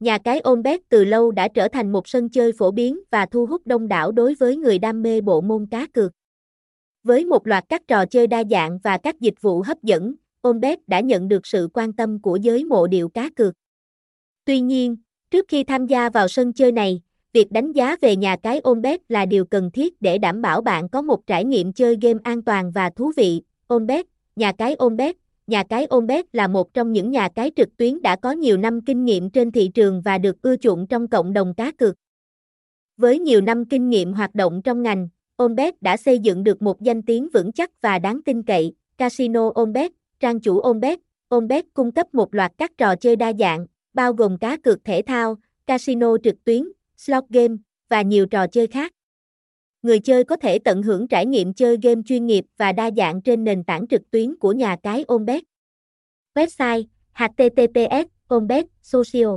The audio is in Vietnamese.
Nhà cái Onbet từ lâu đã trở thành một sân chơi phổ biến và thu hút đông đảo đối với người đam mê bộ môn cá cược. Với một loạt các trò chơi đa dạng và các dịch vụ hấp dẫn, Ombet đã nhận được sự quan tâm của giới mộ điệu cá cược. Tuy nhiên, trước khi tham gia vào sân chơi này, việc đánh giá về nhà cái Ombet là điều cần thiết để đảm bảo bạn có một trải nghiệm chơi game an toàn và thú vị. Ombet, nhà cái Ombet nhà cái Ombet là một trong những nhà cái trực tuyến đã có nhiều năm kinh nghiệm trên thị trường và được ưa chuộng trong cộng đồng cá cược. Với nhiều năm kinh nghiệm hoạt động trong ngành, Ombet đã xây dựng được một danh tiếng vững chắc và đáng tin cậy. Casino Ombet, trang chủ Ombet, Ombet cung cấp một loạt các trò chơi đa dạng, bao gồm cá cược thể thao, casino trực tuyến, slot game và nhiều trò chơi khác. Người chơi có thể tận hưởng trải nghiệm chơi game chuyên nghiệp và đa dạng trên nền tảng trực tuyến của nhà cái Onbet. Website: https onbet social